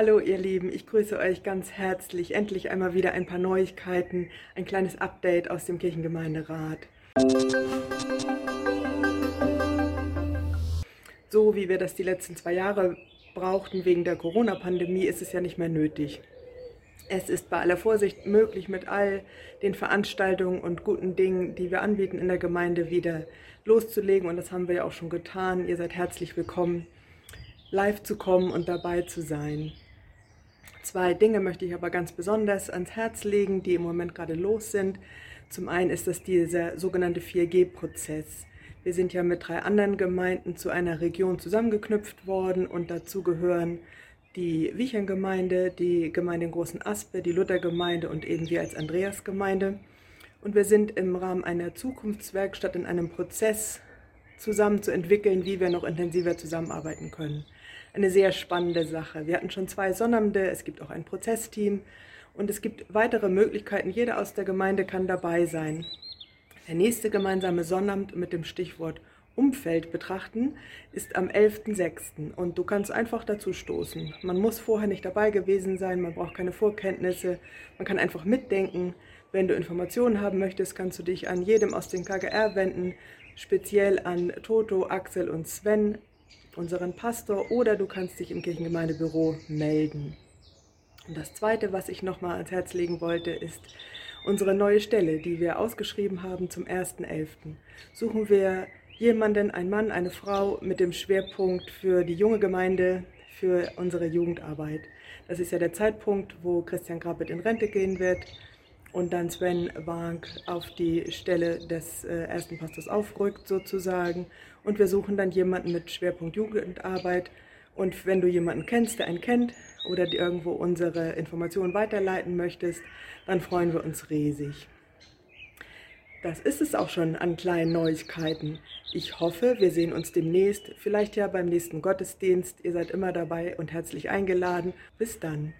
Hallo ihr Lieben, ich grüße euch ganz herzlich. Endlich einmal wieder ein paar Neuigkeiten, ein kleines Update aus dem Kirchengemeinderat. So wie wir das die letzten zwei Jahre brauchten wegen der Corona-Pandemie, ist es ja nicht mehr nötig. Es ist bei aller Vorsicht möglich, mit all den Veranstaltungen und guten Dingen, die wir anbieten in der Gemeinde, wieder loszulegen. Und das haben wir ja auch schon getan. Ihr seid herzlich willkommen, live zu kommen und dabei zu sein. Zwei Dinge möchte ich aber ganz besonders ans Herz legen, die im Moment gerade los sind. Zum einen ist das dieser sogenannte 4G-Prozess. Wir sind ja mit drei anderen Gemeinden zu einer Region zusammengeknüpft worden und dazu gehören die Wiecherngemeinde, die Gemeinde in Großen Aspe, die Luthergemeinde und eben wir als Andreasgemeinde. Und wir sind im Rahmen einer Zukunftswerkstatt in einem Prozess zusammen zu entwickeln, wie wir noch intensiver zusammenarbeiten können. Eine sehr spannende Sache. Wir hatten schon zwei Sonnabende, es gibt auch ein Prozessteam und es gibt weitere Möglichkeiten. Jeder aus der Gemeinde kann dabei sein. Der nächste gemeinsame Sonnabend mit dem Stichwort Umfeld betrachten, ist am 11.06. und du kannst einfach dazu stoßen. Man muss vorher nicht dabei gewesen sein, man braucht keine Vorkenntnisse, man kann einfach mitdenken. Wenn du Informationen haben möchtest, kannst du dich an jedem aus dem KGR wenden, speziell an Toto, Axel und Sven, unseren Pastor, oder du kannst dich im Kirchengemeindebüro melden. Und das Zweite, was ich nochmal ans Herz legen wollte, ist unsere neue Stelle, die wir ausgeschrieben haben zum 1.11. Suchen wir jemanden, ein Mann, eine Frau mit dem Schwerpunkt für die junge Gemeinde, für unsere Jugendarbeit. Das ist ja der Zeitpunkt, wo Christian Grabet in Rente gehen wird und dann Sven Wank auf die Stelle des äh, ersten Pastors aufrückt sozusagen. Und wir suchen dann jemanden mit Schwerpunkt Jugendarbeit. Und wenn du jemanden kennst, der einen kennt oder irgendwo unsere Informationen weiterleiten möchtest, dann freuen wir uns riesig. Das ist es auch schon an kleinen Neuigkeiten. Ich hoffe, wir sehen uns demnächst, vielleicht ja beim nächsten Gottesdienst. Ihr seid immer dabei und herzlich eingeladen. Bis dann.